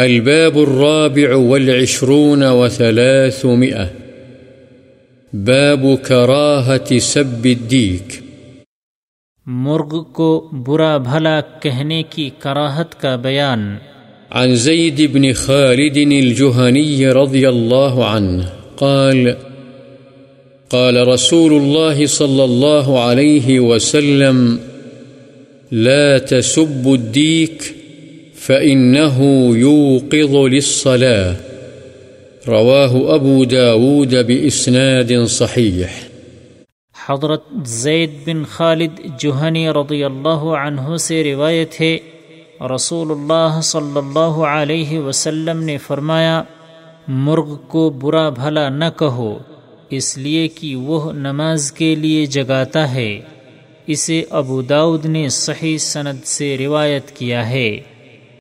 الباب الرابع والعشرون وثلاثمئة باب كراهة سب الديك. مرغ کو برا بھلا کہنے کی کراہت کا بیان۔ عن زيد بن خالد الجهني رضي الله عنه قال قال رسول الله صلى الله عليه وسلم لا تسبوا الديك فإنه يوقظ للصلاة رواه أبو داود بإسناد صحيح حضرت زید بن خالد جوہنی رضی اللہ عنہ سے روایت ہے، رسول اللہ صلی اللہ علیہ وسلم نے فرمایا، مرغ کو برا بھلا نہ کہو، اس لیے کہ وہ نماز کے لیے جگاتا ہے۔ اسے ابو داود نے صحیح سند سے روایت کیا ہے۔